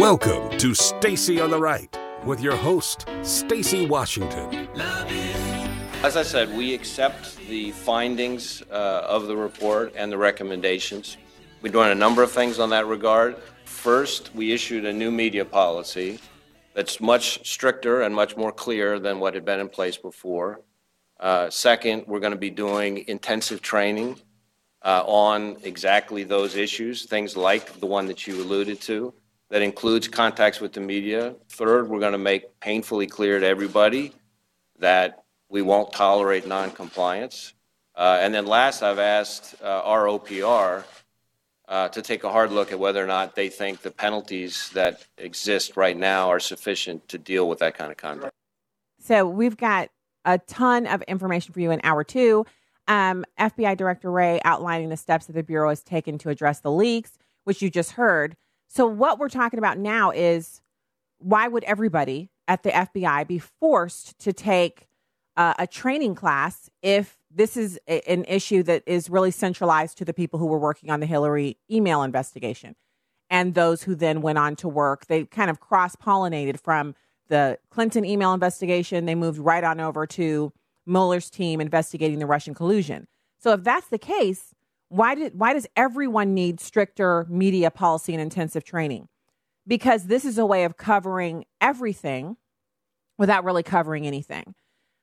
Welcome to Stacy on the Right with your host, Stacy Washington. As I said, we accept the findings uh, of the report and the recommendations. We're doing a number of things on that regard. First, we issued a new media policy that's much stricter and much more clear than what had been in place before. Uh, second, we're going to be doing intensive training uh, on exactly those issues, things like the one that you alluded to, that includes contacts with the media. Third, we're going to make painfully clear to everybody that we won't tolerate noncompliance. Uh, and then last, I've asked uh, our OPR uh, to take a hard look at whether or not they think the penalties that exist right now are sufficient to deal with that kind of conduct. So we've got a ton of information for you in hour two. Um, FBI Director Wray outlining the steps that the Bureau has taken to address the leaks, which you just heard. So, what we're talking about now is why would everybody at the FBI be forced to take uh, a training class if this is a, an issue that is really centralized to the people who were working on the Hillary email investigation and those who then went on to work? They kind of cross pollinated from the Clinton email investigation. They moved right on over to Mueller's team investigating the Russian collusion. So, if that's the case, why did why does everyone need stricter media policy and intensive training? Because this is a way of covering everything without really covering anything.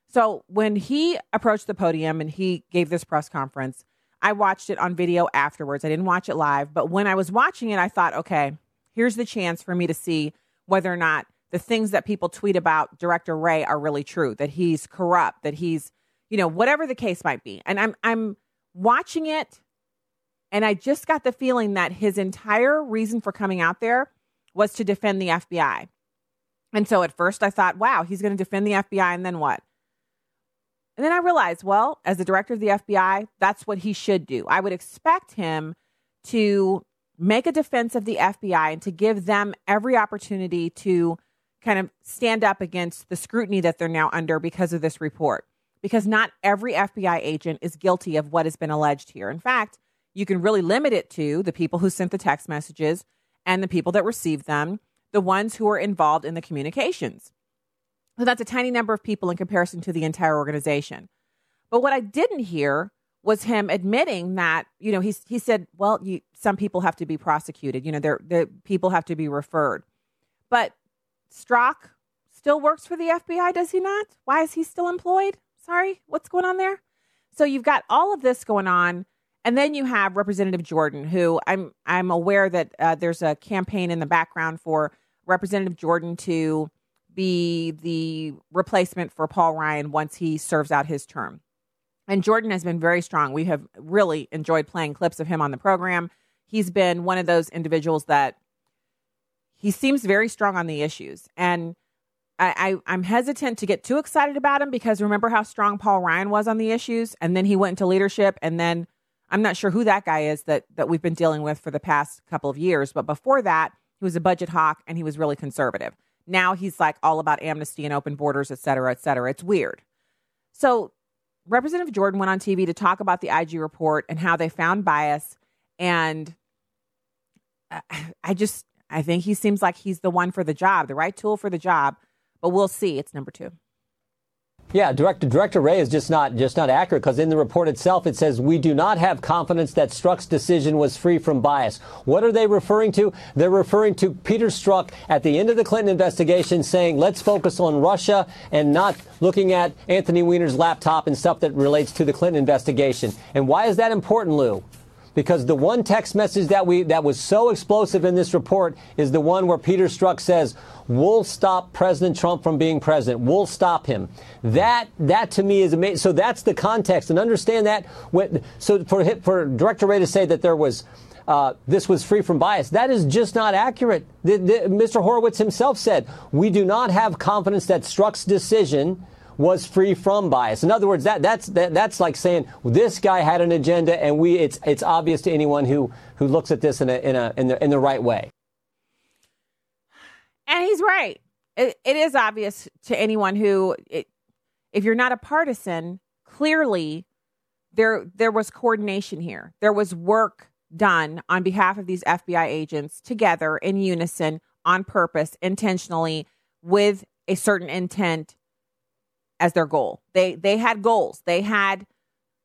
So when he approached the podium and he gave this press conference, I watched it on video afterwards. I didn't watch it live, but when I was watching it, I thought, okay, here's the chance for me to see whether or not the things that people tweet about Director Wray are really true, that he's corrupt, that he's, you know, whatever the case might be. And I'm I'm watching it and I just got the feeling that his entire reason for coming out there was to defend the FBI. And so at first I thought, wow, he's going to defend the FBI and then what? And then I realized, well, as the director of the FBI, that's what he should do. I would expect him to make a defense of the FBI and to give them every opportunity to kind of stand up against the scrutiny that they're now under because of this report. Because not every FBI agent is guilty of what has been alleged here. In fact, you can really limit it to the people who sent the text messages and the people that received them, the ones who are involved in the communications. So that's a tiny number of people in comparison to the entire organization. But what I didn't hear was him admitting that, you know, he, he said, well, you, some people have to be prosecuted. You know, the people have to be referred. But Strzok still works for the FBI, does he not? Why is he still employed? Sorry, what's going on there? So you've got all of this going on. And then you have Representative Jordan, who I'm I'm aware that uh, there's a campaign in the background for Representative Jordan to be the replacement for Paul Ryan once he serves out his term. And Jordan has been very strong. We have really enjoyed playing clips of him on the program. He's been one of those individuals that he seems very strong on the issues. And I, I, am hesitant to get too excited about him because remember how strong Paul Ryan was on the issues? And then he went into leadership. And then I'm not sure who that guy is that, that we've been dealing with for the past couple of years. But before that, he was a budget hawk and he was really conservative. Now he's like all about amnesty and open borders, et cetera, et cetera. It's weird. So Representative Jordan went on TV to talk about the IG report and how they found bias. And uh, I just, I think he seems like he's the one for the job, the right tool for the job. But we'll see. It's number two. Yeah, Director Director Wray is just not just not accurate because in the report itself it says we do not have confidence that Strzok's decision was free from bias. What are they referring to? They're referring to Peter Strzok at the end of the Clinton investigation saying let's focus on Russia and not looking at Anthony Weiner's laptop and stuff that relates to the Clinton investigation. And why is that important, Lou? Because the one text message that we that was so explosive in this report is the one where Peter Strzok says, "We'll stop President Trump from being president. We'll stop him." That that to me is amazing. So that's the context, and understand that. When, so for for Director Wray to say that there was. Uh, this was free from bias. That is just not accurate. The, the, Mr. Horowitz himself said, We do not have confidence that Strzok's decision was free from bias. In other words, that, that's, that, that's like saying this guy had an agenda and we, it's, it's obvious to anyone who, who looks at this in, a, in, a, in, the, in the right way. And he's right. it, it is obvious to anyone who, it, if you're not a partisan, clearly there, there was coordination here. There was work done on behalf of these FBI agents together in unison on purpose, intentionally, with a certain intent as their goal. They they had goals. They had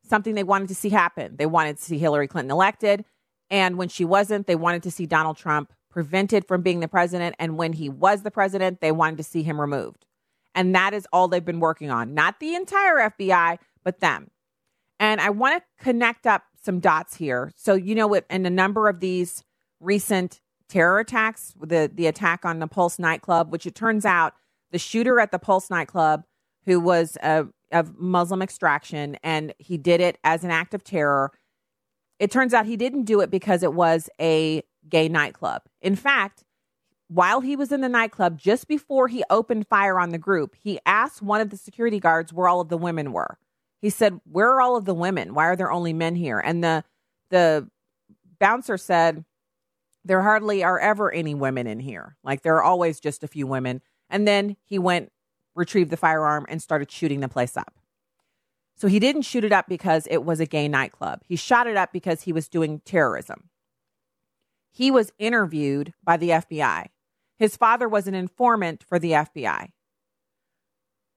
something they wanted to see happen. They wanted to see Hillary Clinton elected, and when she wasn't, they wanted to see Donald Trump prevented from being the president, and when he was the president, they wanted to see him removed. And that is all they've been working on. Not the entire FBI, but them. And I want to connect up some dots here. So, you know, in a number of these recent terror attacks, the, the attack on the Pulse nightclub, which it turns out the shooter at the Pulse nightclub, who was a, of Muslim extraction, and he did it as an act of terror. It turns out he didn't do it because it was a gay nightclub. In fact, while he was in the nightclub, just before he opened fire on the group, he asked one of the security guards where all of the women were. He said, "Where are all of the women? Why are there only men here?" And the the bouncer said, "There hardly are ever any women in here. Like there are always just a few women." And then he went, retrieved the firearm, and started shooting the place up. So he didn't shoot it up because it was a gay nightclub. He shot it up because he was doing terrorism. He was interviewed by the FBI. His father was an informant for the FBI.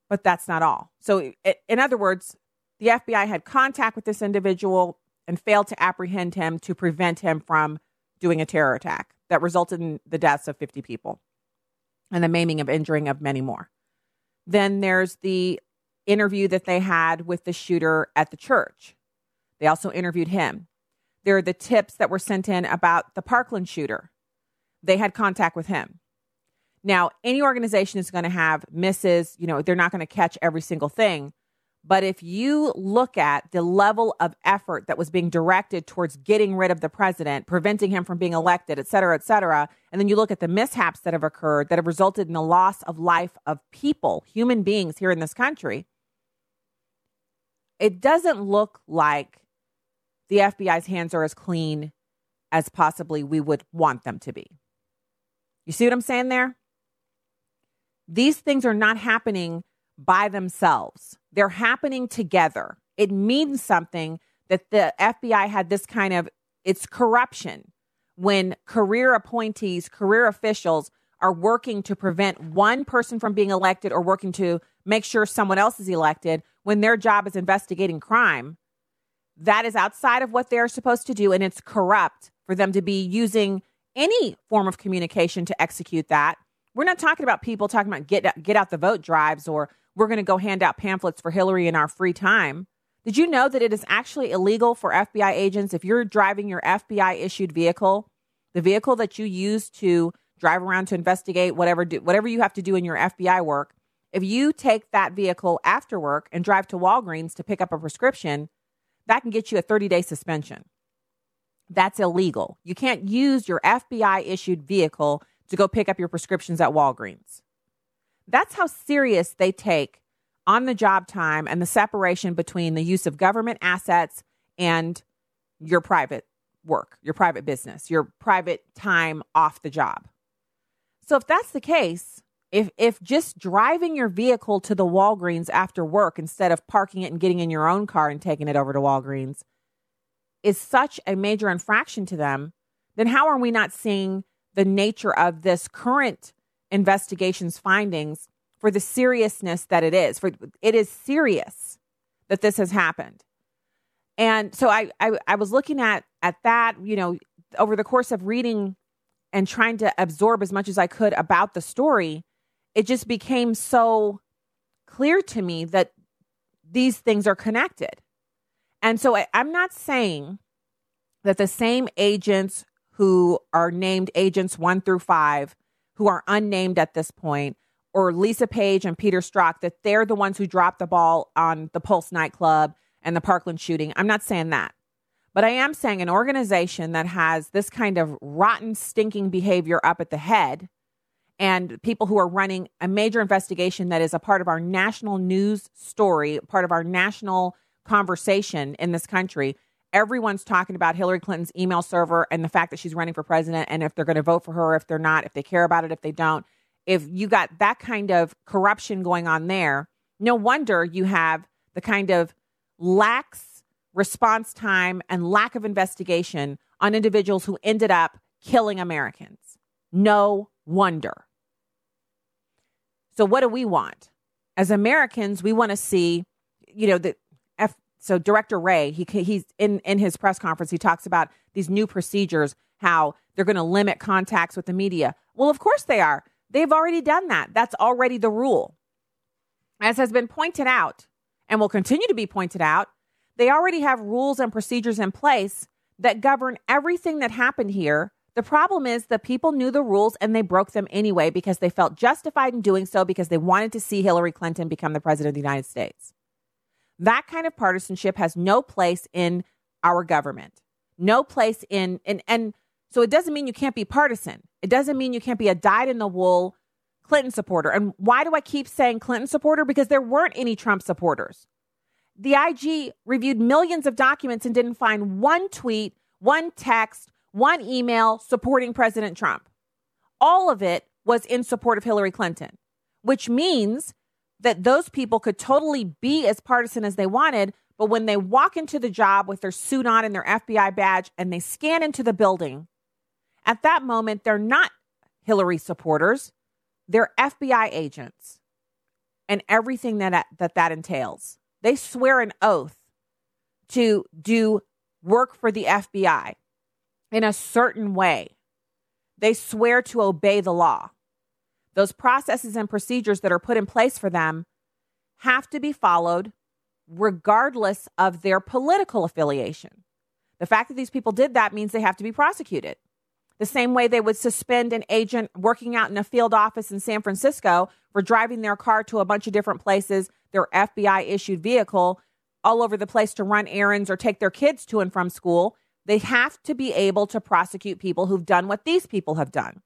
But that's not all. So, in other words, the FBI had contact with this individual and failed to apprehend him to prevent him from doing a terror attack that resulted in the deaths of 50 people and the maiming of injuring of many more. Then there's the interview that they had with the shooter at the church. They also interviewed him. There are the tips that were sent in about the Parkland shooter. They had contact with him. Now, any organization is going to have misses, you know, they're not going to catch every single thing, but if you look at the level of effort that was being directed towards getting rid of the president, preventing him from being elected, et cetera, et cetera, and then you look at the mishaps that have occurred that have resulted in the loss of life of people, human beings here in this country, it doesn't look like the FBI's hands are as clean as possibly we would want them to be. You see what I'm saying there? These things are not happening by themselves. They're happening together. It means something that the FBI had this kind of it's corruption when career appointees, career officials are working to prevent one person from being elected or working to make sure someone else is elected when their job is investigating crime. That is outside of what they're supposed to do, and it's corrupt for them to be using any form of communication to execute that. We're not talking about people talking about get get out the vote drives or we're going to go hand out pamphlets for Hillary in our free time. Did you know that it is actually illegal for FBI agents if you're driving your FBI issued vehicle, the vehicle that you use to drive around to investigate whatever do, whatever you have to do in your FBI work, if you take that vehicle after work and drive to Walgreens to pick up a prescription, that can get you a 30-day suspension. That's illegal. You can't use your FBI issued vehicle to go pick up your prescriptions at Walgreens. That's how serious they take on the job time and the separation between the use of government assets and your private work, your private business, your private time off the job. So if that's the case, if if just driving your vehicle to the Walgreens after work instead of parking it and getting in your own car and taking it over to Walgreens is such a major infraction to them, then how are we not seeing the nature of this current investigation's findings for the seriousness that it is. For it is serious that this has happened. And so I, I, I was looking at at that, you know, over the course of reading and trying to absorb as much as I could about the story, it just became so clear to me that these things are connected. And so I, I'm not saying that the same agents who are named agents one through five who are unnamed at this point, or Lisa Page and Peter Strzok, that they're the ones who dropped the ball on the Pulse nightclub and the Parkland shooting. I'm not saying that. But I am saying an organization that has this kind of rotten, stinking behavior up at the head and people who are running a major investigation that is a part of our national news story, part of our national conversation in this country, everyone's talking about Hillary Clinton's email server and the fact that she's running for president and if they're going to vote for her, if they're not, if they care about it, if they don't. If you got that kind of corruption going on there, no wonder you have the kind of lax response time and lack of investigation on individuals who ended up killing Americans. No wonder. So, what do we want? As Americans, we want to see, you know, the. So, Director Wray, he he's in in his press conference, he talks about these new procedures, how they're going to limit contacts with the media. Well, of course they are. They've already done that. That's already the rule. As has been pointed out, and will continue to be pointed out, they already have rules and procedures in place that govern everything that happened here. The problem is the people knew the rules and they broke them anyway because they felt justified in doing so because they wanted to see Hillary Clinton become the president of the United States. That kind of partisanship has no place in our government. No place in and and so it doesn't mean you can't be partisan. It doesn't mean you can't be a dyed in the wool Clinton supporter. And why do I keep saying Clinton supporter? Because there weren't any Trump supporters. The IG reviewed millions of documents and didn't find one tweet, one text, one email supporting President Trump. All of it was in support of Hillary Clinton, which means that those people could totally be as partisan as they wanted. But when they walk into the job with their suit on and their FBI badge and they scan into the building, at that moment, they're not Hillary supporters, they're FBI agents and everything that that, that entails. They swear an oath to do work for the FBI in a certain way. They swear to obey the law. Those processes and procedures that are put in place for them have to be followed regardless of their political affiliation. The fact that these people did that means they have to be prosecuted. The same way they would suspend an agent working out in a field office in San Francisco for driving their car to a bunch of different places, their FBI issued vehicle, all over the place to run errands or take their kids to and from school. They have to be able to prosecute people who've done what these people have done.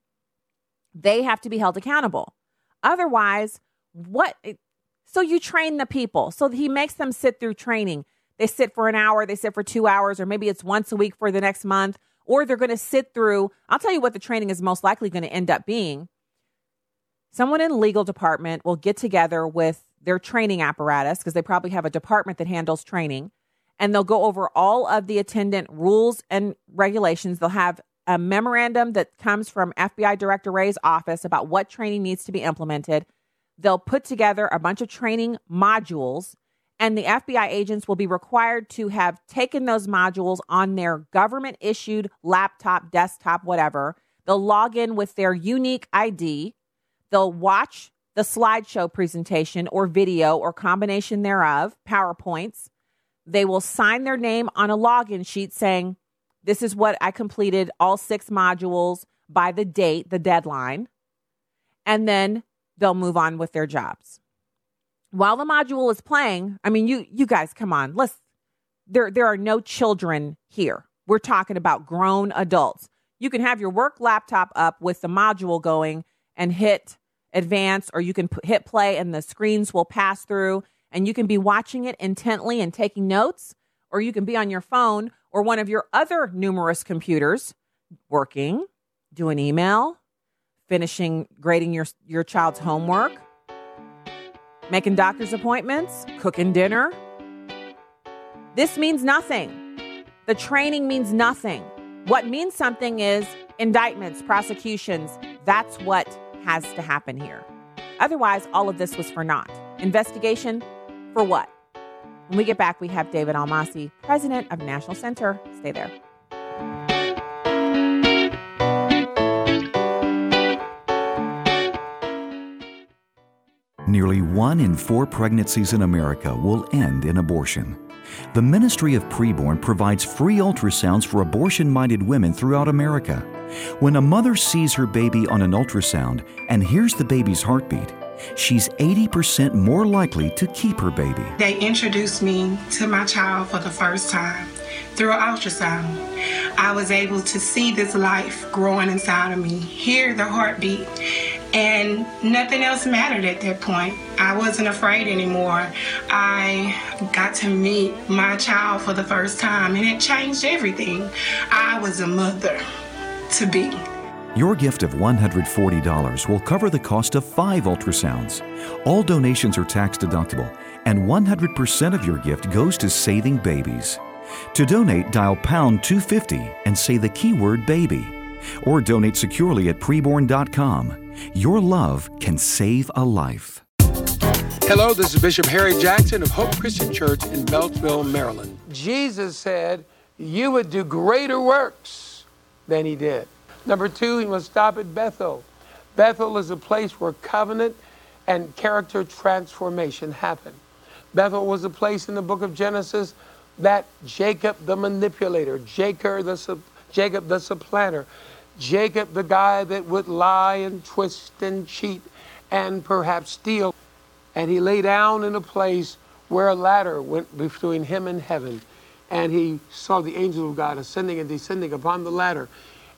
They have to be held accountable. Otherwise, what? So you train the people. So he makes them sit through training. They sit for an hour, they sit for two hours, or maybe it's once a week for the next month or they're going to sit through. I'll tell you what the training is most likely going to end up being. Someone in the legal department will get together with their training apparatus because they probably have a department that handles training and they'll go over all of the attendant rules and regulations. They'll have a memorandum that comes from FBI Director Wray's office about what training needs to be implemented. They'll put together a bunch of training modules and the FBI agents will be required to have taken those modules on their government issued laptop, desktop, whatever. They'll log in with their unique ID. They'll watch the slideshow presentation or video or combination thereof, PowerPoints. They will sign their name on a login sheet saying, This is what I completed all six modules by the date, the deadline. And then they'll move on with their jobs while the module is playing, I mean, you you guys, come on, let's. There there are no children here. We're talking about grown adults. You can have your work laptop up with the module going and hit advance, or you can put, hit play and the screens will pass through, and you can be watching it intently and taking notes, or you can be on your phone or one of your other numerous computers working, doing email, finishing grading your your child's homework making doctor's appointments, cooking dinner. This means nothing. The training means nothing. What means something is indictments, prosecutions. That's what has to happen here. Otherwise, all of this was for naught. Investigation for what? When we get back, we have David Almasi, president of National Center. Stay there. Nearly one in four pregnancies in America will end in abortion. The Ministry of Preborn provides free ultrasounds for abortion minded women throughout America. When a mother sees her baby on an ultrasound and hears the baby's heartbeat, she's 80% more likely to keep her baby. They introduced me to my child for the first time through an ultrasound. I was able to see this life growing inside of me, hear the heartbeat, and nothing else mattered at that point. I wasn't afraid anymore. I got to meet my child for the first time, and it changed everything. I was a mother to be. Your gift of $140 will cover the cost of five ultrasounds. All donations are tax deductible, and 100% of your gift goes to saving babies. To donate, dial pound 250 and say the keyword baby. or donate securely at preborn.com. Your love can save a life. Hello, this is Bishop Harry Jackson of Hope Christian Church in Beltsville, Maryland. Jesus said, You would do greater works than he did. Number two, he must stop at Bethel. Bethel is a place where covenant and character transformation happen. Bethel was a place in the book of Genesis that Jacob the manipulator, Jacob the, Jacob the supplanter, Jacob the guy that would lie and twist and cheat and perhaps steal. And he lay down in a place where a ladder went between him and heaven. And he saw the angel of God ascending and descending upon the ladder.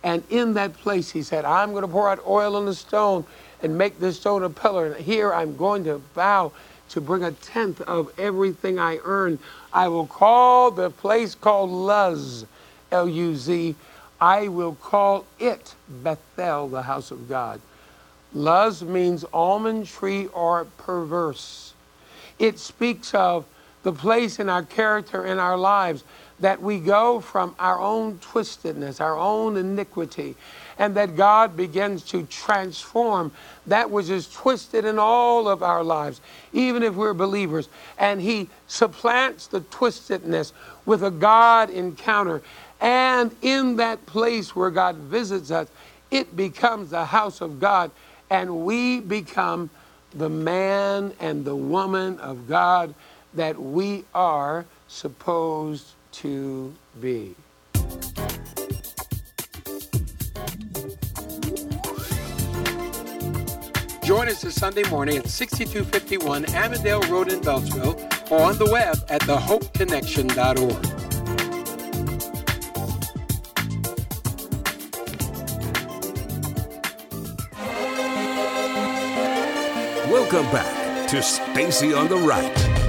And in that place, he said, I'm going to pour out oil on the stone and make this stone a pillar. And here I'm going to vow to bring a tenth of everything I earn. I will call the place called Luz, L U Z. I will call it Bethel, the house of God. Luz means almond tree or perverse. It speaks of the place in our character in our lives that we go from our own twistedness, our own iniquity, and that God begins to transform that which is twisted in all of our lives, even if we're believers. And He supplants the twistedness with a God encounter. And in that place where God visits us, it becomes the house of God, and we become the man and the woman of God that we are supposed to be. Join us this Sunday morning at 6251 Ammendale Road in Beltsville or on the web at thehopeconnection.org. Welcome back to Stacy on the Right.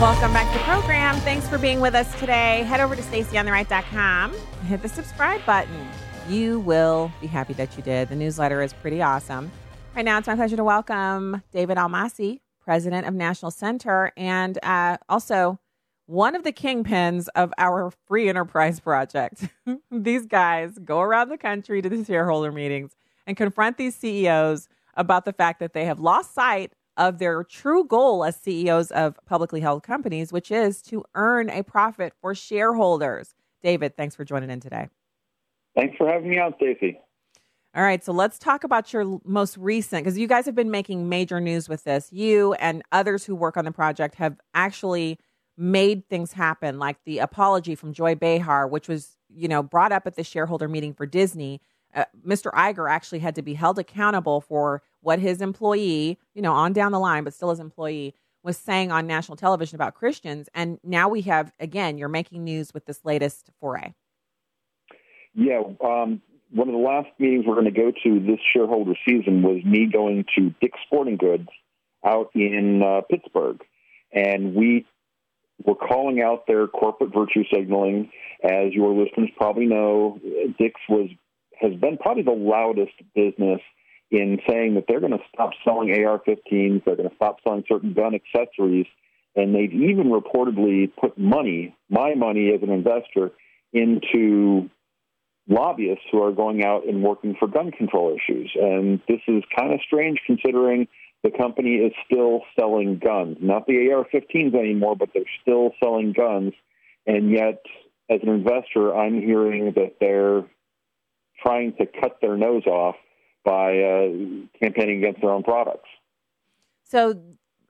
Welcome back to the program. Thanks for being with us today. Head over to stacyontheright.com. Hit the subscribe button. You will be happy that you did. The newsletter is pretty awesome. Right now, it's my pleasure to welcome David Almasi, president of National Center, and uh, also one of the kingpins of our free enterprise project. these guys go around the country to the shareholder meetings and confront these CEOs about the fact that they have lost sight of their true goal as CEOs of publicly held companies, which is to earn a profit for shareholders. David, thanks for joining in today. Thanks for having me on, Stacy. All right, so let's talk about your most recent because you guys have been making major news with this. You and others who work on the project have actually made things happen, like the apology from Joy Behar, which was you know brought up at the shareholder meeting for Disney. Uh, Mr. Iger actually had to be held accountable for what his employee, you know, on down the line, but still his employee, was saying on national television about Christians. And now we have, again, you're making news with this latest foray. Yeah. Um, one of the last meetings we're going to go to this shareholder season was me going to Dick's Sporting Goods out in uh, Pittsburgh. And we were calling out their corporate virtue signaling. As your listeners probably know, Dick's was has been probably the loudest business in saying that they're going to stop selling AR-15s, they're going to stop selling certain gun accessories, and they've even reportedly put money, my money as an investor, into lobbyists who are going out and working for gun control issues. And this is kind of strange considering the company is still selling guns, not the AR-15s anymore, but they're still selling guns. And yet, as an investor, I'm hearing that they're trying to cut their nose off by uh, campaigning against their own products. So,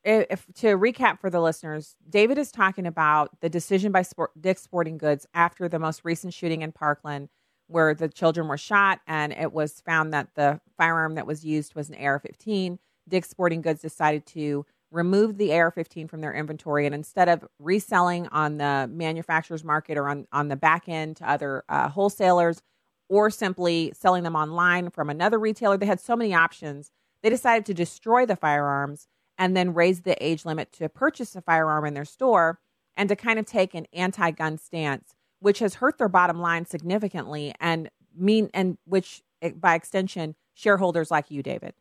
if, to recap for the listeners, David is talking about the decision by Sport, Dick's Sporting Goods after the most recent shooting in Parkland, where the children were shot, and it was found that the firearm that was used was an AR-15. Dick's Sporting Goods decided to remove the AR-15 from their inventory, and instead of reselling on the manufacturer's market or on on the back end to other uh, wholesalers or simply selling them online from another retailer. They had so many options. They decided to destroy the firearms and then raise the age limit to purchase a firearm in their store and to kind of take an anti-gun stance, which has hurt their bottom line significantly and mean and which eh, by extension shareholders like you, David.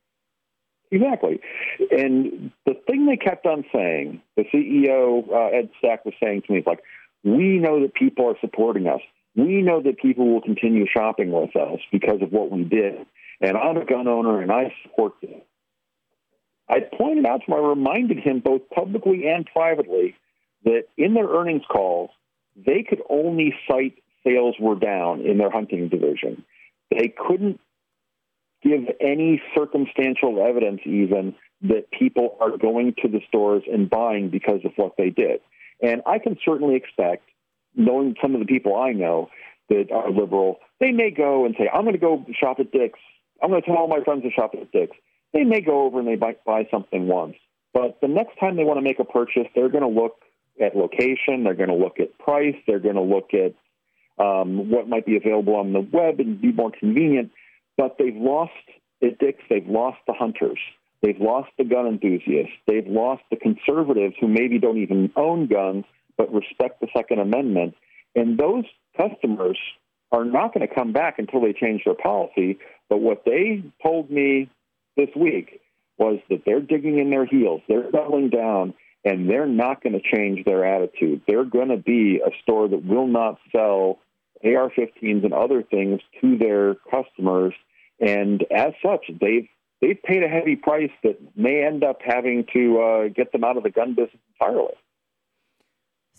Exactly. And the thing they kept on saying, the CEO, uh, Ed Stack, was saying to me, like, we know that people are supporting us we know that people will continue shopping with us because of what we did. And I'm a gun owner and I support it. I pointed out to him, I reminded him both publicly and privately that in their earnings calls, they could only cite sales were down in their hunting division. They couldn't give any circumstantial evidence, even that people are going to the stores and buying because of what they did. And I can certainly expect, knowing some of the people I know that are liberal, they may go and say, I'm going to go shop at Dick's. I'm going to tell all my friends to shop at Dick's. They may go over and they buy, buy something once. But the next time they want to make a purchase, they're going to look at location, they're going to look at price, they're going to look at um, what might be available on the web and be more convenient. But they've lost at Dick's, they've lost the hunters. They've lost the gun enthusiasts. They've lost the conservatives who maybe don't even own guns but respect the Second Amendment. And those customers are not going to come back until they change their policy. But what they told me this week was that they're digging in their heels, they're doubling down, and they're not going to change their attitude. They're going to be a store that will not sell AR 15s and other things to their customers. And as such, they've they've paid a heavy price that may end up having to uh, get them out of the gun business entirely.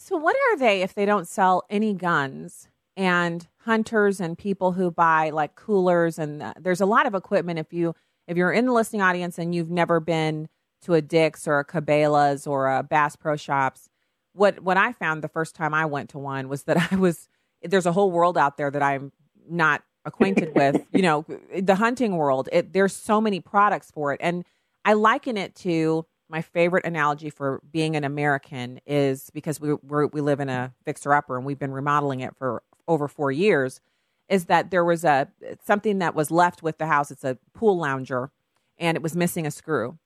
So, what are they if they don't sell any guns? And hunters and people who buy like coolers and uh, there's a lot of equipment. If you if you're in the listening audience and you've never been to a Dick's or a Cabela's or a Bass Pro Shops, what what I found the first time I went to one was that I was there's a whole world out there that I'm not acquainted with. You know, the hunting world. It, there's so many products for it, and I liken it to my favorite analogy for being an American is because we we live in a fixer upper and we've been remodeling it for over four years. Is that there was a something that was left with the house? It's a pool lounger, and it was missing a screw.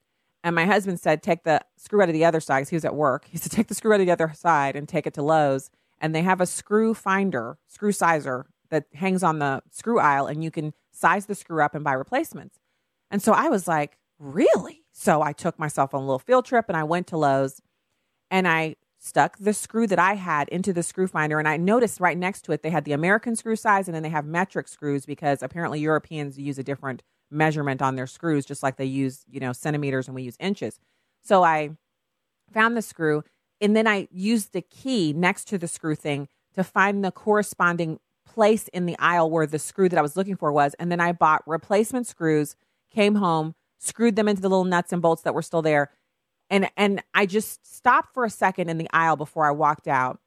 And my husband said, take the screw out of the other side because he was at work. He said, take the screw out of the other side and take it to Lowe's. And they have a screw finder, screw sizer that hangs on the screw aisle, and you can size the screw up and buy replacements. And so I was like, really? So I took myself on a little field trip and I went to Lowe's and I stuck the screw that I had into the screw finder. And I noticed right next to it, they had the American screw size and then they have metric screws because apparently Europeans use a different measurement on their screws, just like they use, you know, centimeters and we use inches. So I found the screw and then I used the key next to the screw thing to find the corresponding place in the aisle where the screw that I was looking for was. And then I bought replacement screws, came home, screwed them into the little nuts and bolts that were still there. And and I just stopped for a second in the aisle before I walked out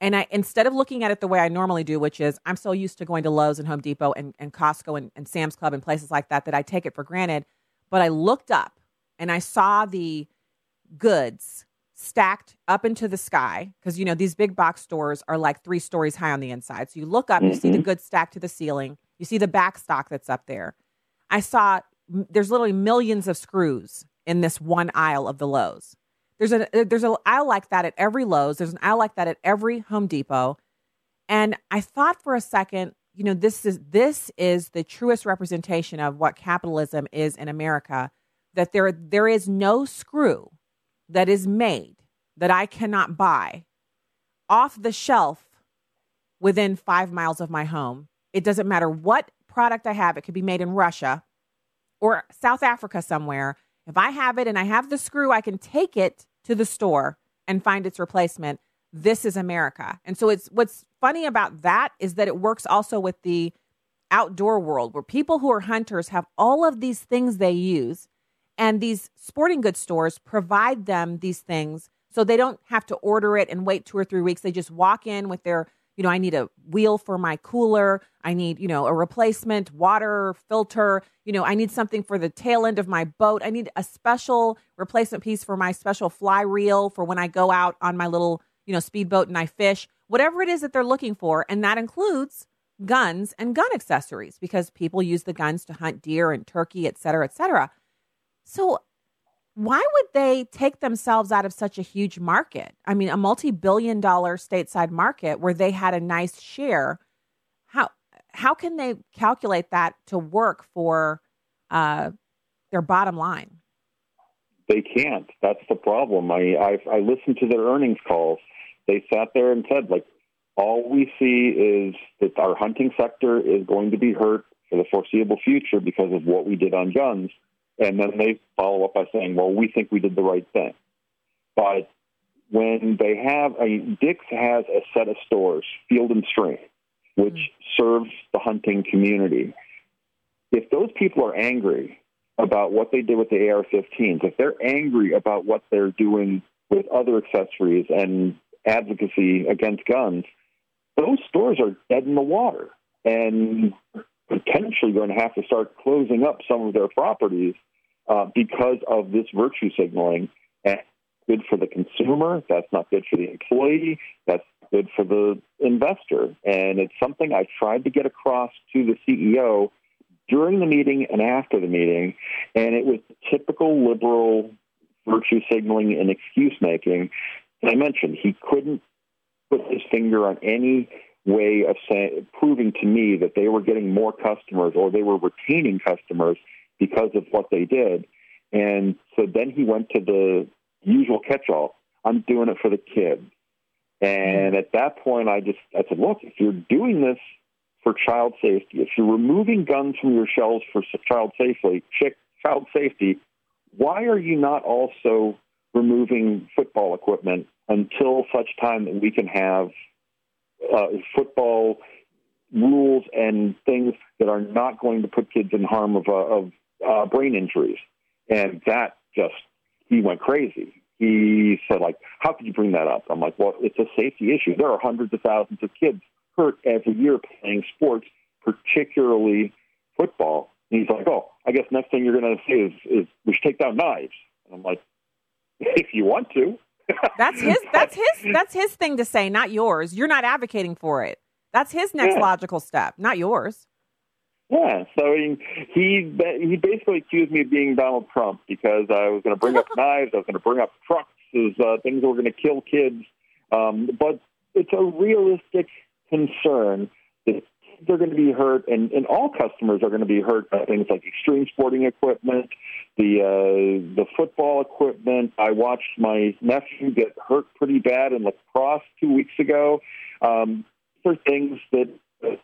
and I instead of looking at it the way I normally do, which is I'm so used to going to Lowe's and Home Depot and, and Costco and, and Sam's Club and places like that that I take it for granted. But I looked up and I saw the goods stacked up into the sky because you know these big box stores are like three stories high on the inside. So you look up, mm-hmm. you see the mm-hmm. goods stacked to the ceiling, you see the back stock that's up there. I saw there's literally millions of screws in this one aisle of the Lowe's. There's uh, a there's an aisle like that at every Lowe's. There's an aisle like that at every Home Depot. And I thought for a second, you know, this is this is the truest representation of what capitalism is in America. That there there is no screw that is made that I cannot buy off the shelf within five miles of my home. It doesn't matter what product I have. It could be made in Russia or South Africa somewhere. If I have it and I have the screw, I can take it to the store and find its replacement. This is America. And so it's what's funny about that is that it works also with the outdoor world where people who are hunters have all of these things they use and these sporting goods stores provide them these things so they don't have to order it and wait two or three weeks. They just walk in with their you know, I need a wheel for my cooler. I need, you know, a replacement water filter. You know, I need something for the tail end of my boat. I need a special replacement piece for my special fly reel for when I go out on my little, you know, speedboat and I fish. Whatever it is that they're looking for, and that includes guns and gun accessories because people use the guns to hunt deer and turkey, et cetera, et cetera. So why would they take themselves out of such a huge market? I mean, a multi-billion dollar stateside market where they had a nice share. How how can they calculate that to work for uh, their bottom line? They can't. That's the problem. I I've, I listened to their earnings calls. They sat there and said like All we see is that our hunting sector is going to be hurt for the foreseeable future because of what we did on guns. And then they follow up by saying, well, we think we did the right thing. But when they have, mean, Dick's has a set of stores, Field and Stream, which mm-hmm. serves the hunting community. If those people are angry about what they did with the AR 15s, if they're angry about what they're doing with other accessories and advocacy against guns, those stores are dead in the water and potentially going to have to start closing up some of their properties uh, because of this virtue signaling. And good for the consumer. That's not good for the employee. That's good for the investor. And it's something I tried to get across to the CEO during the meeting and after the meeting. And it was typical liberal virtue signaling and excuse making. And I mentioned he couldn't put his finger on any way of proving to me that they were getting more customers or they were retaining customers because of what they did. And so then he went to the usual catch-all. I'm doing it for the kids. And at that point, I just I said, look, if you're doing this for child safety, if you're removing guns from your shelves for child safety, child safety, why are you not also removing football equipment until such time that we can have uh, football rules and things that are not going to put kids in harm of, uh, of uh, brain injuries? And that just he went crazy. He said, like, how could you bring that up? I'm like, well, it's a safety issue. There are hundreds of thousands of kids hurt every year playing sports, particularly football. And he's like, oh, I guess next thing you're going to say is, is we should take down knives. And I'm like, if you want to. that's his. That's his. That's his thing to say, not yours. You're not advocating for it. That's his next yeah. logical step, not yours. Yeah, so he he he basically accused me of being Donald Trump because I was going to bring up knives, I was going to bring up trucks as uh, things that were going to kill kids. Um, but it's a realistic concern that they're going to be hurt, and, and all customers are going to be hurt by things like extreme sporting equipment, the uh, the football equipment. I watched my nephew get hurt pretty bad in lacrosse two weeks ago. Um, for things that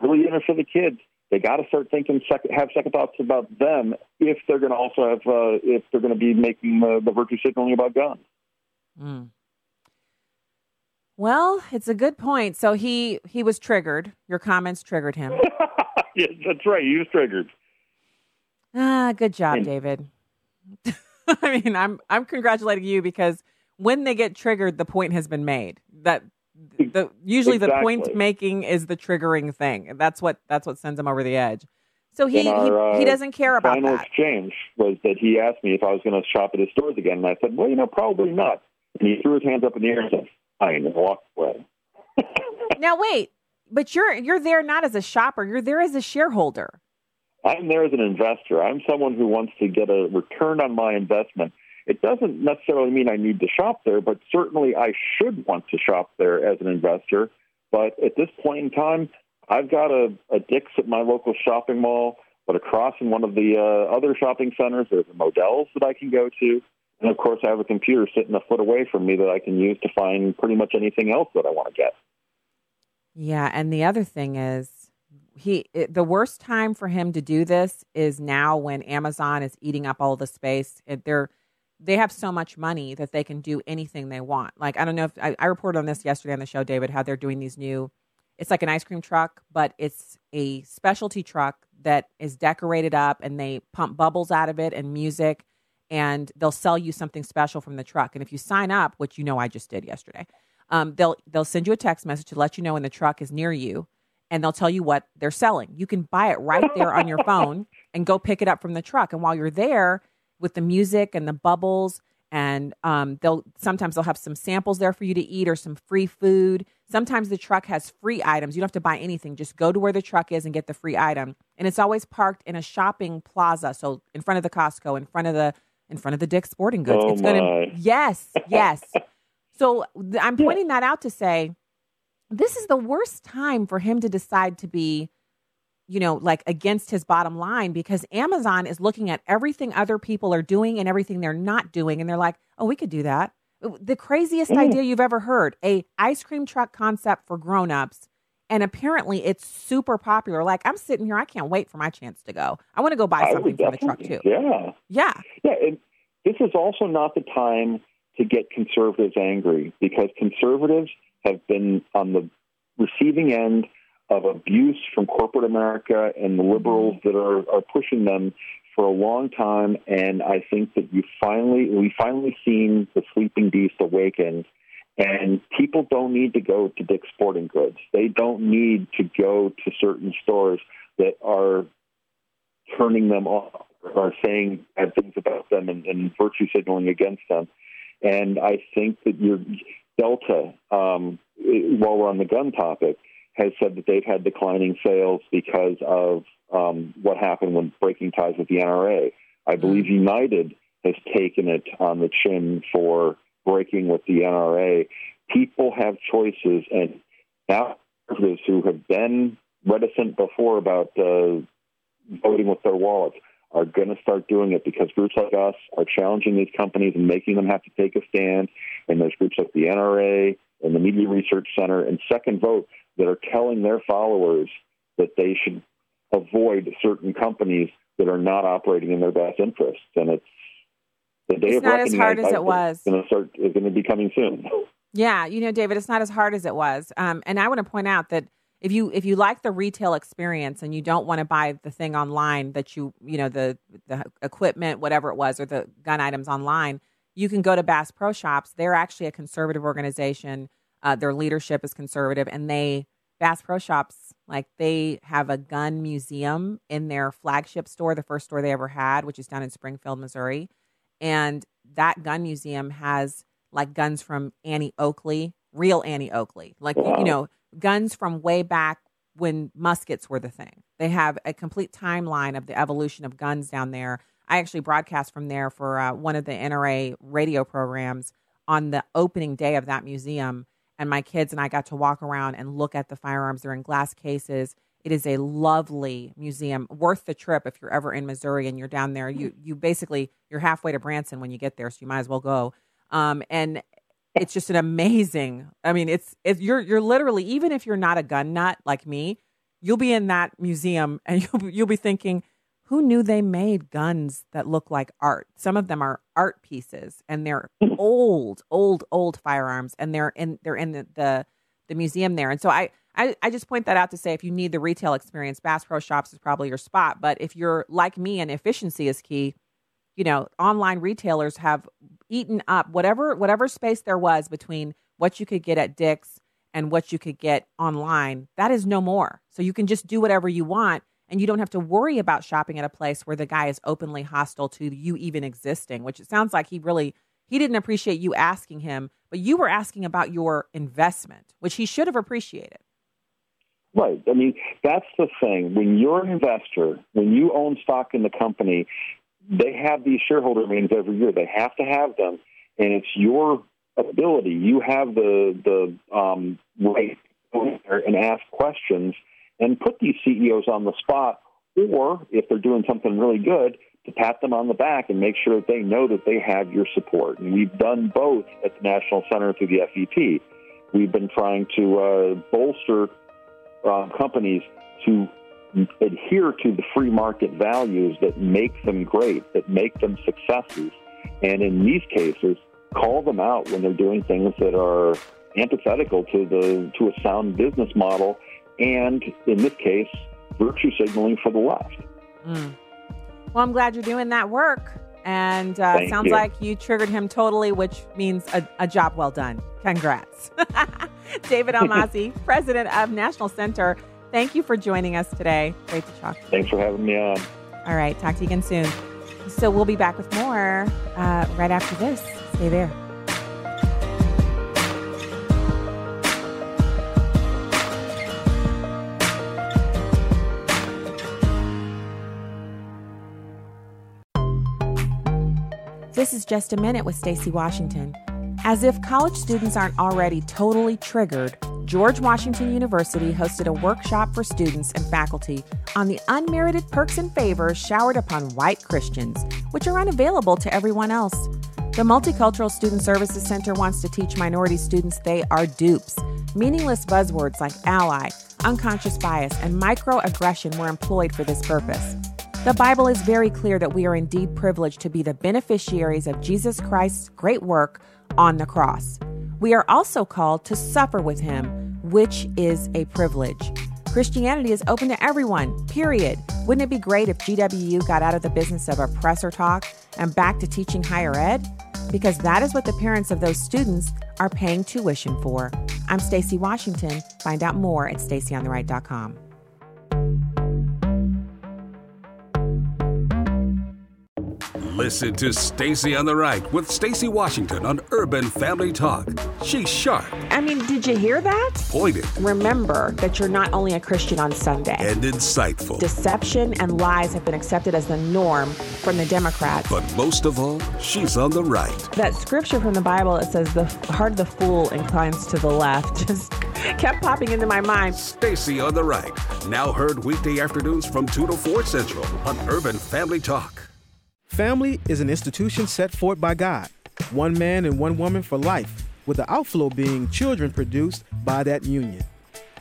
really interfere the kids they got to start thinking, second, have second thoughts about them if they're going to also have, uh, if they're going to be making the, the virtue signaling about guns. Mm. Well, it's a good point. So he he was triggered. Your comments triggered him. yes, that's right. He was triggered. Ah, good job, and, David. I mean, I'm I'm congratulating you because when they get triggered, the point has been made. That the usually exactly. the point making is the triggering thing. That's what that's what sends him over the edge. So he our, he, uh, he doesn't care about final that. exchange was that he asked me if I was going to shop at his stores again, and I said, "Well, you know, probably not." And he threw his hands up in the air and said, "Fine," and walked away. now wait, but you're you're there not as a shopper. You're there as a shareholder. I'm there as an investor. I'm someone who wants to get a return on my investment. It doesn't necessarily mean I need to shop there, but certainly I should want to shop there as an investor. But at this point in time, I've got a, a Dick's at my local shopping mall, but across in one of the uh, other shopping centers, there's a Modell's that I can go to. And of course, I have a computer sitting a foot away from me that I can use to find pretty much anything else that I want to get. Yeah, and the other thing is, he it, the worst time for him to do this is now when Amazon is eating up all the space. They're they have so much money that they can do anything they want. Like I don't know if I, I, reported on this yesterday on the show, David, how they're doing these new. It's like an ice cream truck, but it's a specialty truck that is decorated up, and they pump bubbles out of it and music, and they'll sell you something special from the truck. And if you sign up, which you know I just did yesterday, um, they'll they'll send you a text message to let you know when the truck is near you, and they'll tell you what they're selling. You can buy it right there on your phone and go pick it up from the truck. And while you're there with the music and the bubbles and um, they'll sometimes they'll have some samples there for you to eat or some free food. Sometimes the truck has free items. You don't have to buy anything. Just go to where the truck is and get the free item. And it's always parked in a shopping plaza so in front of the costco in front of the in front of the dick's sporting goods. Oh it's my. gonna yes yes. So i'm pointing that out to say this is the worst time for him to decide to be you know, like against his bottom line because Amazon is looking at everything other people are doing and everything they're not doing. And they're like, oh, we could do that. the craziest Mm. idea you've ever heard. A ice cream truck concept for grown-ups. And apparently it's super popular. Like I'm sitting here, I can't wait for my chance to go. I want to go buy something from the truck too. Yeah. Yeah. Yeah, and this is also not the time to get conservatives angry because conservatives have been on the receiving end of abuse from corporate America and the liberals that are, are pushing them for a long time. And I think that you finally, we finally seen the sleeping beast awaken. And people don't need to go to Dick's Sporting Goods. They don't need to go to certain stores that are turning them off or saying bad things about them and, and virtue signaling against them. And I think that your Delta, um, while we're on the gun topic, has said that they've had declining sales because of um, what happened when breaking ties with the NRA. I believe United has taken it on the chin for breaking with the NRA. People have choices, and now conservatives who have been reticent before about uh, voting with their wallets are going to start doing it because groups like us are challenging these companies and making them have to take a stand. And there's groups like the NRA and the Media Research Center and Second Vote that are telling their followers that they should avoid certain companies that are not operating in their best interests. And it's the day It's of not as hard as it was. Going to start is going to be coming soon. Yeah, you know, David, it's not as hard as it was. Um, and I want to point out that if you if you like the retail experience and you don't want to buy the thing online that you you know the the equipment whatever it was or the gun items online, you can go to Bass Pro Shops. They're actually a conservative organization. Uh, their leadership is conservative, and they Bass Pro Shops like they have a gun museum in their flagship store, the first store they ever had, which is down in Springfield, Missouri, and that gun museum has like guns from Annie Oakley, real Annie Oakley, like Wow. you know, guns from way back when muskets were the thing. They have a complete timeline of the evolution of guns down there. I actually broadcast from there for uh, one of the NRA radio programs on the opening day of that museum, and my kids and I got to walk around and look at the firearms. They're in glass cases. It is a lovely museum, worth the trip if you're ever in Missouri and you're down there. You you basically you're halfway to Branson when you get there, so you might as well go. Um, and it's just an amazing. I mean, it's it's you're you're literally even if you're not a gun nut like me, you'll be in that museum and you'll you'll be thinking, who knew they made guns that look like art? Some of them are art pieces, and they're mm. old, old, old firearms, and they're in they're in the the, the museum there. And so I, I I just point that out to say if you need the retail experience, Bass Pro Shops is probably your spot. But if you're like me and efficiency is key, you know, online retailers have eaten up whatever whatever space there was between what you could get at Dick's and what you could get online. That is no more. So you can just do whatever you want and you don't have to worry about shopping at a place where the guy is openly hostile to you even existing, which it sounds like he really he didn't appreciate you asking him, but you were asking about your investment, which he should have appreciated. Right. I mean, that's the thing. When you're an investor, when you own stock in the company, they have these shareholder meetings every year. They have to have them, and it's your ability. You have the the um, right and ask questions and put these CEOs on the spot, or if they're doing something really good, to pat them on the back and make sure that they know that they have your support. And we've done both at the National Center through the FEP. We've been trying to uh, bolster um, companies to adhere to the free market values that make them great, that make them successes. And in these cases, call them out when they're doing things that are antithetical to the to a sound business model, and in this case, virtue signaling for the left. Mm. Well, I'm glad you're doing that work. And uh, sounds you. like you triggered him totally, which means a, a job well done. Congrats. David Almasi, president of National Center, thank you for joining us today. Great to talk. Thanks for having me on. All right, talk to you again soon. So we'll be back with more uh, right after this. Stay there. This is just a minute with Stacy Washington. As if college students aren't already totally triggered, George Washington University hosted a workshop for students and faculty on the unmerited perks and favors showered upon white Christians, which are unavailable to everyone else. The Multicultural Student Services Center wants to teach minority students they are dupes. Meaningless buzzwords like ally, unconscious bias, and microaggression were employed for this purpose. The Bible is very clear that we are indeed privileged to be the beneficiaries of Jesus Christ's great work on the cross. We are also called to suffer with him, which is a privilege. Christianity is open to everyone, period. Wouldn't it be great if GWU got out of the business of oppressor talk and back to teaching higher ed? because that is what the parents of those students are paying tuition for. I'm Stacy Washington. Find out more at stacyontheright.com. Listen to Stacy on the Right with Stacy Washington on Urban Family Talk. She's sharp. I mean, did you hear that? Pointed. Remember that you're not only a Christian on Sunday. And insightful. Deception and lies have been accepted as the norm from the Democrats. But most of all, she's on the right. That scripture from the Bible that says the heart of the fool inclines to the left just kept popping into my mind. Stacy on the Right. Now heard weekday afternoons from 2 to 4 Central on Urban Family Talk. Family is an institution set forth by God, one man and one woman for life, with the outflow being children produced by that union.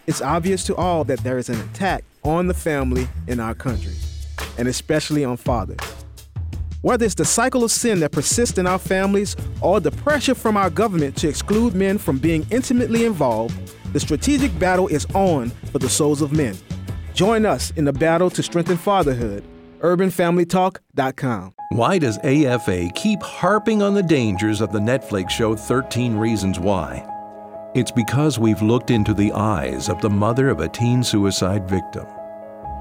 It's obvious to all that there is an attack on the family in our country, and especially on fathers. Whether it's the cycle of sin that persists in our families or the pressure from our government to exclude men from being intimately involved, the strategic battle is on for the souls of men. Join us in the battle to strengthen fatherhood urbanfamilytalk.com. Why does AFA keep harping on the dangers of the Netflix show 13 Reasons Why? It's because we've looked into the eyes of the mother of a teen suicide victim.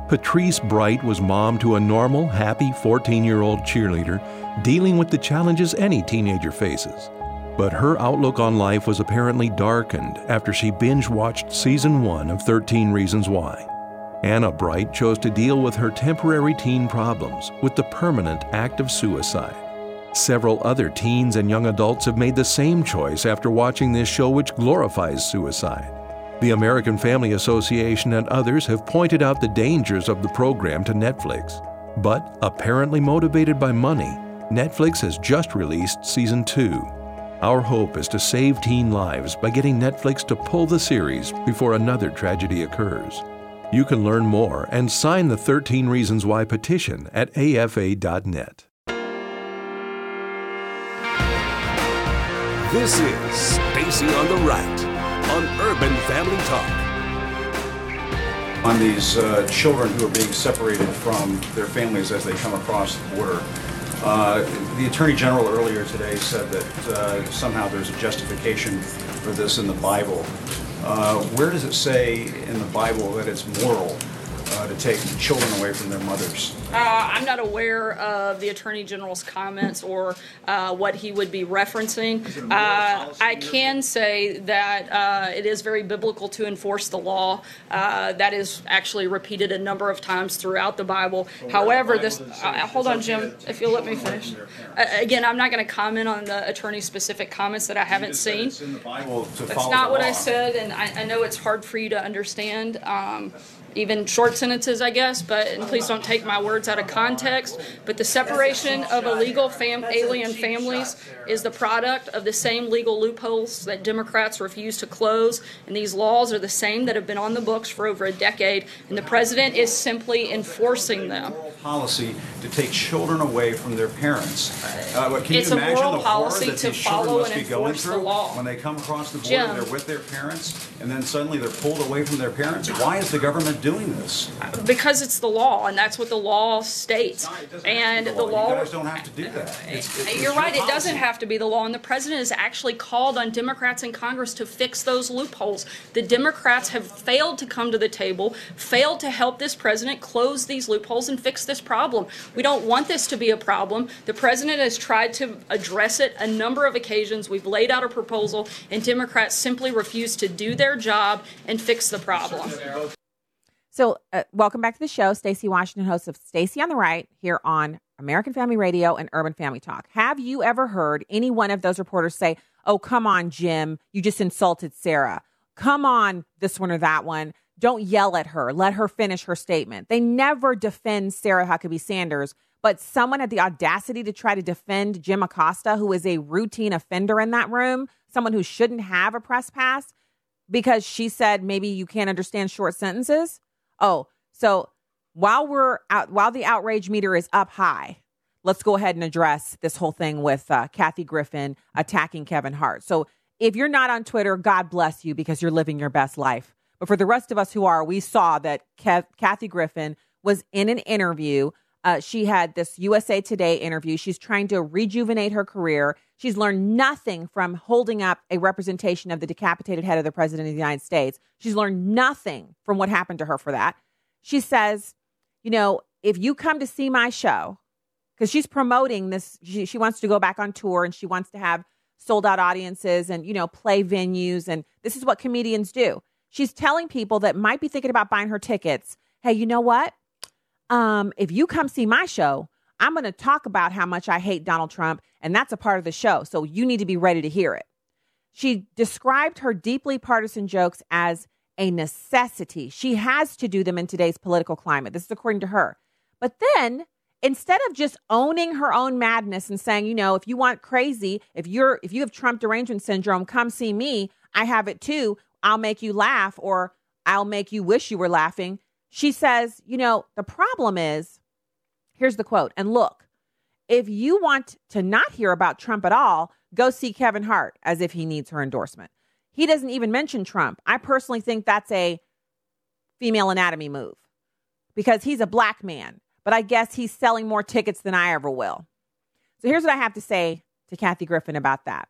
Patrice Bright was mom to a normal, happy 14 year old cheerleader dealing with the challenges any teenager faces. But her outlook on life was apparently darkened after she binge watched season one of 13 Reasons Why. Anna Bright chose to deal with her temporary teen problems with the permanent act of suicide. Several other teens and young adults have made the same choice after watching this show, which glorifies suicide. The American Family Association and others have pointed out the dangers of the program to Netflix. But, apparently motivated by money, Netflix has just released season 2. Our hope is to save teen lives by getting Netflix to pull the series before another tragedy occurs. You can learn more and sign the 13 Reasons Why petition at afa.net. This is Stacy on the Right on Urban Family Talk. On these uh, children who are being separated from their families as they come across the border, uh, the Attorney General earlier today said that uh, somehow there's a justification for this in the Bible. Uh, where does it say in the Bible that it's moral uh, to take children away from their mothers? Uh, I'm not aware of the Attorney General's comments or uh, what he would be referencing. Uh, I can say that uh, it is very biblical to enforce the law. Uh, that is actually repeated a number of times throughout the Bible. However, this. hold on, Jim, if you'll let me finish. again, I'm not going to comment on the attorney's specific comments that I haven't seen. That's not what I said, and I, I, know it's hard for you to understand. Um, even short sentences, I guess, but and please don't take my words out of context. But the separation of illegal fam- alien families is the product of the same legal loopholes that Democrats refuse to close. And these laws are the same that have been on the books for over a decade, and the president is simply enforcing them. Policy to take children away from their parents. Uh, can it's you imagine the policy that to these must and be going through when they come across the border? Jim, they're with their parents, and then suddenly they're pulled away from their parents. Why is the government doing this? Because it's the law, and that's what the law states. And the law. The law you guys don't have to do that. Uh, it's, it's, you're right. It doesn't have to be the law, and the president has actually called on Democrats in Congress to fix those loopholes. The Democrats have failed to come to the table, failed to help this president close these loopholes and fix this problem. We don't want this to be a problem. The president has tried to address it a number of occasions. We've laid out a proposal, and Democrats simply refuse to do their job and fix the problem. So, uh, welcome back to the show. Stacy Washington, host of Stacy on the Right, here on American Family Radio and Urban Family Talk. Have you ever heard any one of those reporters say, "Oh, come on, Jim, you just insulted Sarah. Come on, this one or that one. Don't yell at her. Let her finish her statement." They never defend Sarah Huckabee Sanders but someone had the audacity to try to defend Jim Acosta, who is a routine offender in that room, someone who shouldn't have a press pass because she said maybe you can't understand short sentences. Oh, so while we're out, while the outrage meter is up high, let's go ahead and address this whole thing with uh, Kathy Griffin attacking Kevin Hart. So if you're not on Twitter, God bless you because you're living your best life. But for the rest of us who are, we saw that Kev- Kathy Griffin was in an interview. Uh, she had this USA Today interview. She's trying to rejuvenate her career. She's learned nothing from holding up a representation of the decapitated head of the president of the United States. She's learned nothing from what happened to her for that. She says, you know, if you come to see my show, because she's promoting this, she, she wants to go back on tour and she wants to have sold out audiences and, you know, play venues. And this is what comedians do. She's telling people that might be thinking about buying her tickets, hey, you know what? Um, if you come see my show, I'm going to talk about how much I hate Donald Trump, and that's a part of the show. So you need to be ready to hear it. She described her deeply partisan jokes as a necessity. She has to do them in today's political climate. This is according to her. But then instead of just owning her own madness and saying, you know, if you want crazy, if you're if you have Trump derangement syndrome, come see me. I have it too. I'll make you laugh or I'll make you wish you were laughing. She says, you know, the problem is here's the quote. And look, if you want to not hear about Trump at all, go see Kevin Hart as if he needs her endorsement. He doesn't even mention Trump. I personally think that's a female anatomy move because he's a black man, but I guess he's selling more tickets than I ever will. So here's what I have to say to Kathy Griffin about that.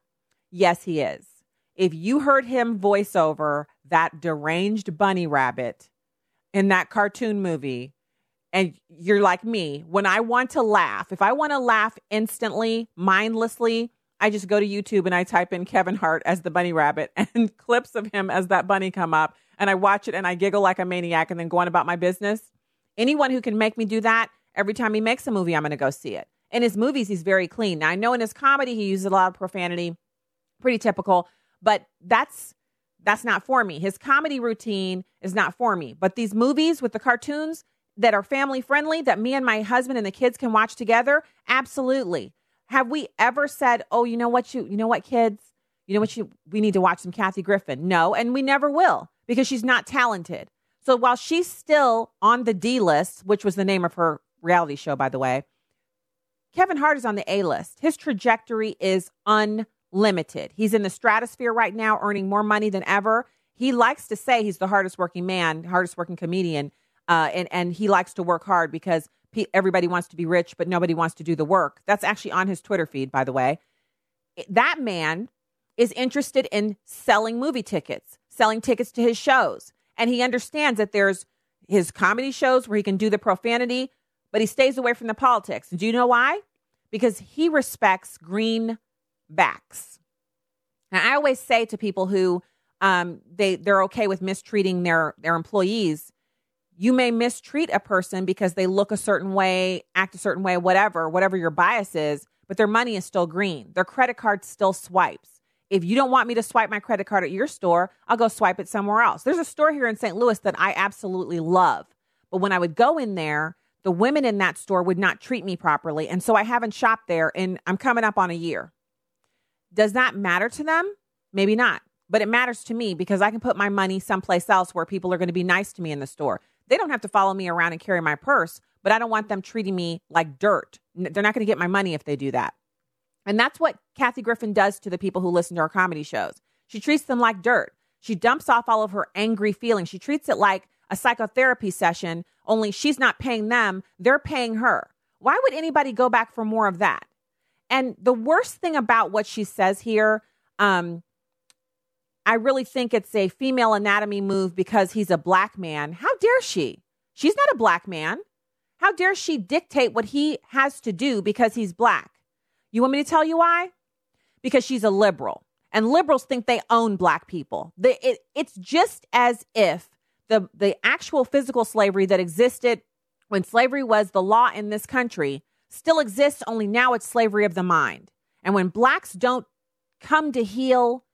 Yes, he is. If you heard him voice over that deranged bunny rabbit in that cartoon movie, and you're like me, when I want to laugh, if I want to laugh instantly, mindlessly, I just go to YouTube and I type in Kevin Hart as the bunny rabbit and clips of him as that bunny come up and I watch it and I giggle like a maniac and then go on about my business. Anyone who can make me do that, every time he makes a movie, I'm going to go see it. In his movies, he's very clean. Now, I know in his comedy, he uses a lot of profanity, pretty typical, but that's that's not for me. His comedy routine is not for me. But these movies with the cartoons that are family friendly, that me and my husband and the kids can watch together, absolutely. Have we ever said, "Oh, you know what you you know what kids, you know what you we need to watch some Kathy Griffin"? No, and we never will because she's not talented. So while she's still on the D list, which was the name of her reality show by the way, Kevin Hart is on the A list. His trajectory is unlimited. He's in the stratosphere right now earning more money than ever. He likes to say he's the hardest working man, hardest working comedian, uh, and and he likes to work hard because everybody wants to be rich, but nobody wants to do the work. That's actually on his Twitter feed, by the way. That man is interested in selling movie tickets, selling tickets to his shows. And he understands that there's his comedy shows where he can do the profanity, but he stays away from the politics. do you know why? Because he respects greenbacks. And I always say to people who um, they they're okay with mistreating their their employees, you may mistreat a person because they look a certain way, act a certain way, whatever, whatever your bias is, but their money is still green. Their credit card still swipes. If you don't want me to swipe my credit card at your store, I'll go swipe it somewhere else. There's a store here in St. Louis that I absolutely love. But when I would go in there, the women in that store would not treat me properly. And so I haven't shopped there and I'm coming up on a year. Does that matter to them? Maybe not. But it matters to me because I can put my money someplace else where people are going to be nice to me in the store. They don't have to follow me around and carry my purse, but I don't want them treating me like dirt. They're not going to get my money if they do that. And that's what Kathy Griffin does to the people who listen to her comedy shows. She treats them like dirt. She dumps off all of her angry feelings. She treats it like a psychotherapy session, only she's not paying them, they're paying her. Why would anybody go back for more of that? And the worst thing about what she says here, um, I really think it's a female anatomy move because he's a black man. How dare she? She's not a black man. How dare she dictate what he has to do because he's black? You want me to tell you why? Because she's a liberal. And liberals think they own black people. The, it, it's just as if the, the actual physical slavery that existed when slavery was the law in this country still exists, only now it's slavery of the mind. And when blacks don't come to heel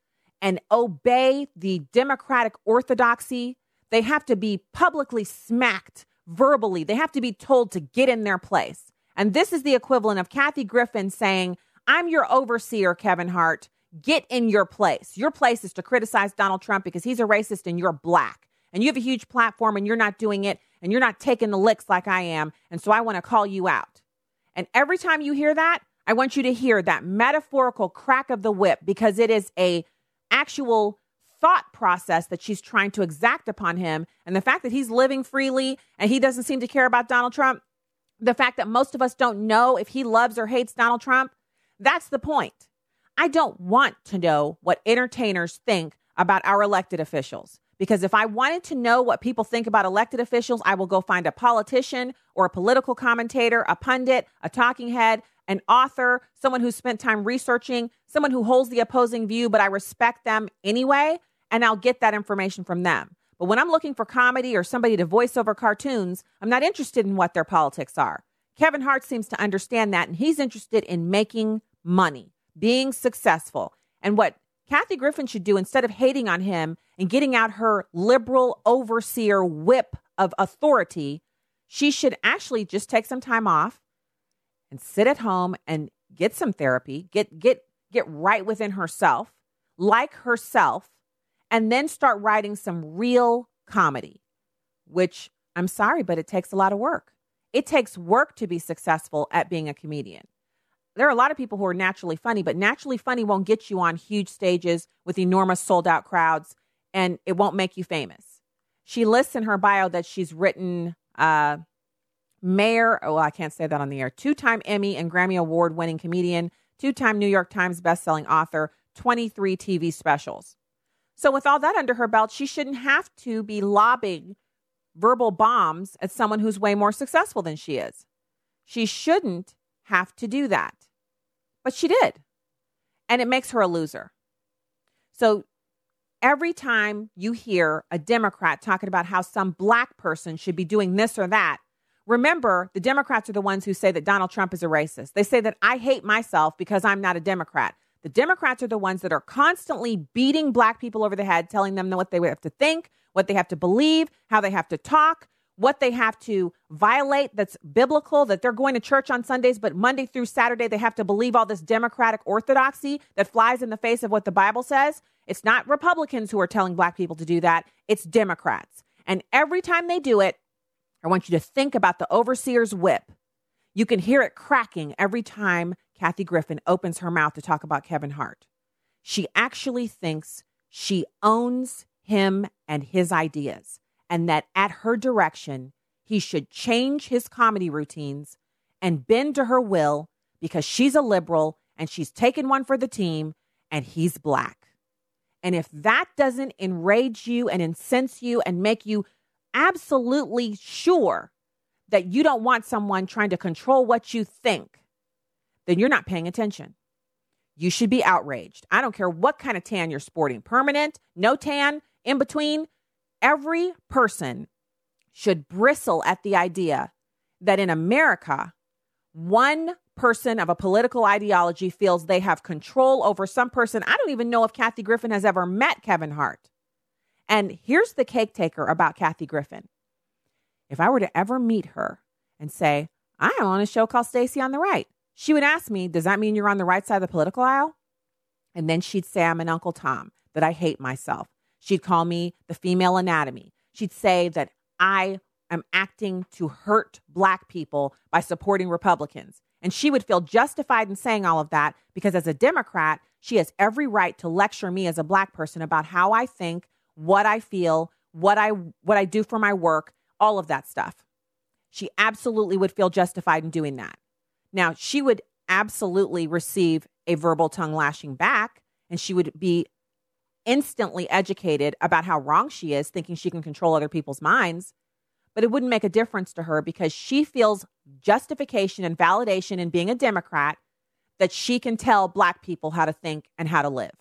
and obey the democratic orthodoxy. They have to be publicly smacked verbally. They have to be told to get in their place. And this is the equivalent of Kathy Griffin saying, I'm your overseer, Kevin Hart. Get in your place. Your place is to criticize Donald Trump because he's a racist and you're black. And you have a huge platform and you're not doing it and you're not taking the licks like I am. And so I want to call you out. And every time you hear that, I want you to hear that metaphorical crack of the whip because it is a actual thought process that she's trying to exact upon him. And the fact that he's living freely and he doesn't seem to care about Donald Trump, the fact that most of us don't know if he loves or hates Donald Trump, that's the point. I don't want to know what entertainers think about our elected officials. Because if I wanted to know what people think about elected officials, I will go find a politician or a political commentator, a pundit, a talking head, an author, someone who spent time researching, someone who holds the opposing view, but I respect them anyway and I'll get that information from them. But when I'm looking for comedy or somebody to voice over cartoons, I'm not interested in what their politics are. Kevin Hart seems to understand that, and he's interested in making money, being successful. And what Kathy Griffin should do instead of hating on him and getting out her liberal overseer whip of authority, she should actually just take some time off and sit at home and get some therapy, get get get right within herself, like herself, and then start writing some real comedy, which I'm sorry, but it takes a lot of work. It takes work to be successful at being a comedian. There are a lot of people who are naturally funny, but naturally funny won't get you on huge stages with enormous sold out crowds and it won't make you famous. She lists in her bio that she's written uh, mayor, oh, I can't say that on the air, two time Emmy and Grammy Award winning comedian, two time New York Times bestselling author, 23 TV specials. So, with all that under her belt, she shouldn't have to be lobbing verbal bombs at someone who's way more successful than she is. She shouldn't have to do that. But she did. And it makes her a loser. So, every time you hear a Democrat talking about how some black person should be doing this or that, remember the Democrats are the ones who say that Donald Trump is a racist. They say that I hate myself because I'm not a Democrat. The Democrats are the ones that are constantly beating black people over the head, telling them what they have to think, what they have to believe, how they have to talk, what they have to violate that's biblical, that they're going to church on Sundays, but Monday through Saturday, they have to believe all this democratic orthodoxy that flies in the face of what the Bible says. It's not Republicans who are telling black people to do that, it's Democrats. And every time they do it, I want you to think about the overseer's whip. You can hear it cracking every time Kathy Griffin opens her mouth to talk about Kevin Hart. She actually thinks she owns him and his ideas, and that at her direction, he should change his comedy routines and bend to her will because she's a liberal and she's taken one for the team and he's black. And if that doesn't enrage you and incense you and make you absolutely sure that you don't want someone trying to control what you think, then you're not paying attention. You should be outraged. I don't care what kind of tan you're sporting permanent, no tan, in between. Every person should bristle at the idea that in America, one person of a political ideology feels they have control over some person. I don't even know if Kathy Griffin has ever met Kevin Hart. And here's the cake taker about Kathy Griffin. If I were to ever meet her and say, I'm on a show called Stacy on the Right, she would ask me, Does that mean you're on the right side of the political aisle? And then she'd say, I'm an Uncle Tom, that I hate myself. She'd call me the female anatomy. She'd say that I am acting to hurt black people by supporting Republicans. And she would feel justified in saying all of that because as a Democrat, she has every right to lecture me as a black person about how I think, what I feel, what I what I do for my work, all of that stuff. She absolutely would feel justified in doing that. Now, she would absolutely receive a verbal tongue lashing back, and she would be instantly educated about how wrong she is, thinking she can control other people's minds. But it wouldn't make a difference to her because she feels justification and validation in being a Democrat that she can tell Black people how to think and how to live.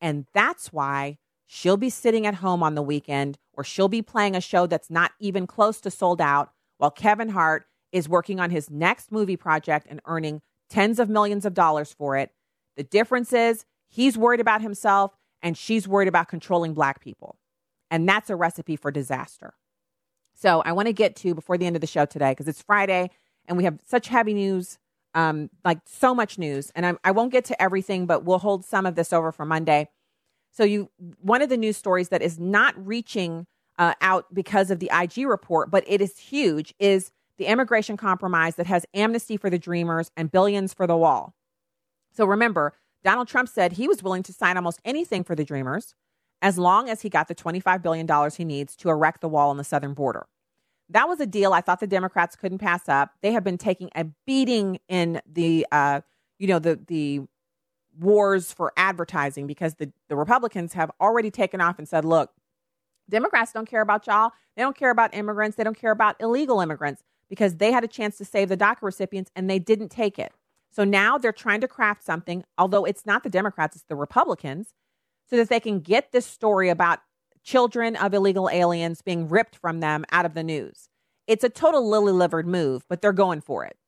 And that's why she'll be sitting at home on the weekend or she'll be playing a show that's not even close to sold out while Kevin Hart is working on his next movie project and earning tens of millions of dollars for it. The difference is he's worried about himself and she's worried about controlling black people. And that's a recipe for disaster. So I want to get to before the end of the show today, because it's Friday and we have such heavy news, um, like so much news. And I, I won't get to everything, but we'll hold some of this over for Monday. So you, one of the news stories that is not reaching uh, out because of the IG report, but it is huge, is the immigration compromise that has amnesty for the Dreamers and billions for the wall. So remember, Donald Trump said he was willing to sign almost anything for the Dreamers as long as he got the $25 billion he needs to erect the wall on the southern border. That was a deal I thought the Democrats couldn't pass up. They have been taking a beating in the, uh, you know, the the wars for advertising because the, the Republicans have already taken off and said, look, Democrats don't care about y'all. They don't care about immigrants. They don't care about illegal immigrants because they had a chance to save the DACA recipients and they didn't take it. So now they're trying to craft something, although it's not the Democrats, it's the Republicans, so that they can get this story about children of illegal aliens being ripped from them out of the news. It's a total lily livered move, but they're going for it.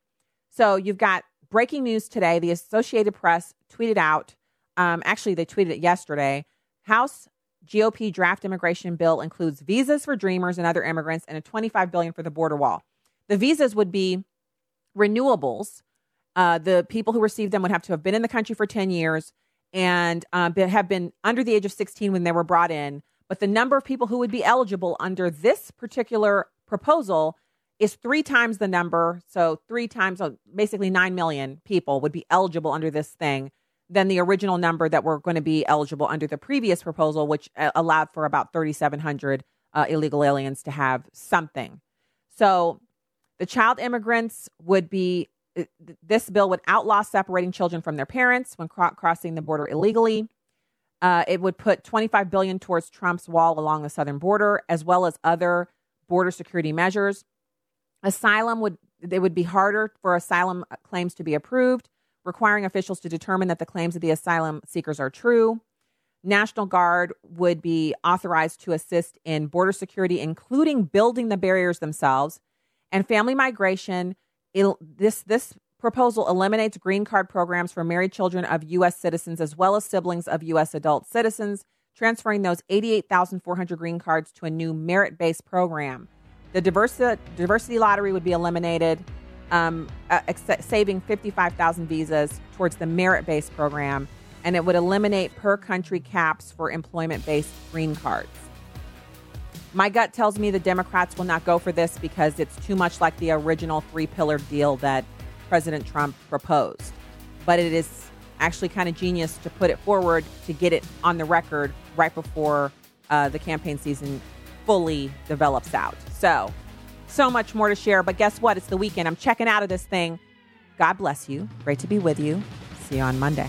So you've got breaking news today. The Associated Press tweeted out, um, actually, they tweeted it yesterday House GOP draft immigration bill includes visas for dreamers and other immigrants and a 25 billion for the border wall. The visas would be renewables. Uh, the people who receive them would have to have been in the country for 10 years and uh, have been under the age of 16 when they were brought in. But the number of people who would be eligible under this particular proposal is three times the number. So, three times, basically 9 million people would be eligible under this thing than the original number that were going to be eligible under the previous proposal, which uh, allowed for about 3,700 uh, illegal aliens to have something. So the child immigrants would be, this bill would outlaw separating children from their parents when crossing the border illegally. Uh, it would put 25 billion towards Trump's wall along the southern border, as well as other border security measures. Asylum would it would be harder for asylum claims to be approved requiring officials to determine that the claims of the asylum seekers are true. National Guard would be authorized to assist in border security, including building the barriers themselves. And family migration, this, this proposal eliminates green card programs for married children of U.S. citizens as well as siblings of U.S. adult citizens, transferring those 88,400 green cards to a new merit based program. The diversity, diversity lottery would be eliminated um, uh, saving 55,000 visas towards the merit based program, and it would eliminate per country caps for employment based green cards. My gut tells me the Democrats will not go for this because it's too much like the original three pillar deal that President Trump proposed. But it is actually kind of genius to put it forward to get it on the record right before uh, the campaign season fully develops out. So so much more to share. But guess what? It's the weekend. I'm checking out of this thing. God bless you. Great to be with you. See you on Monday.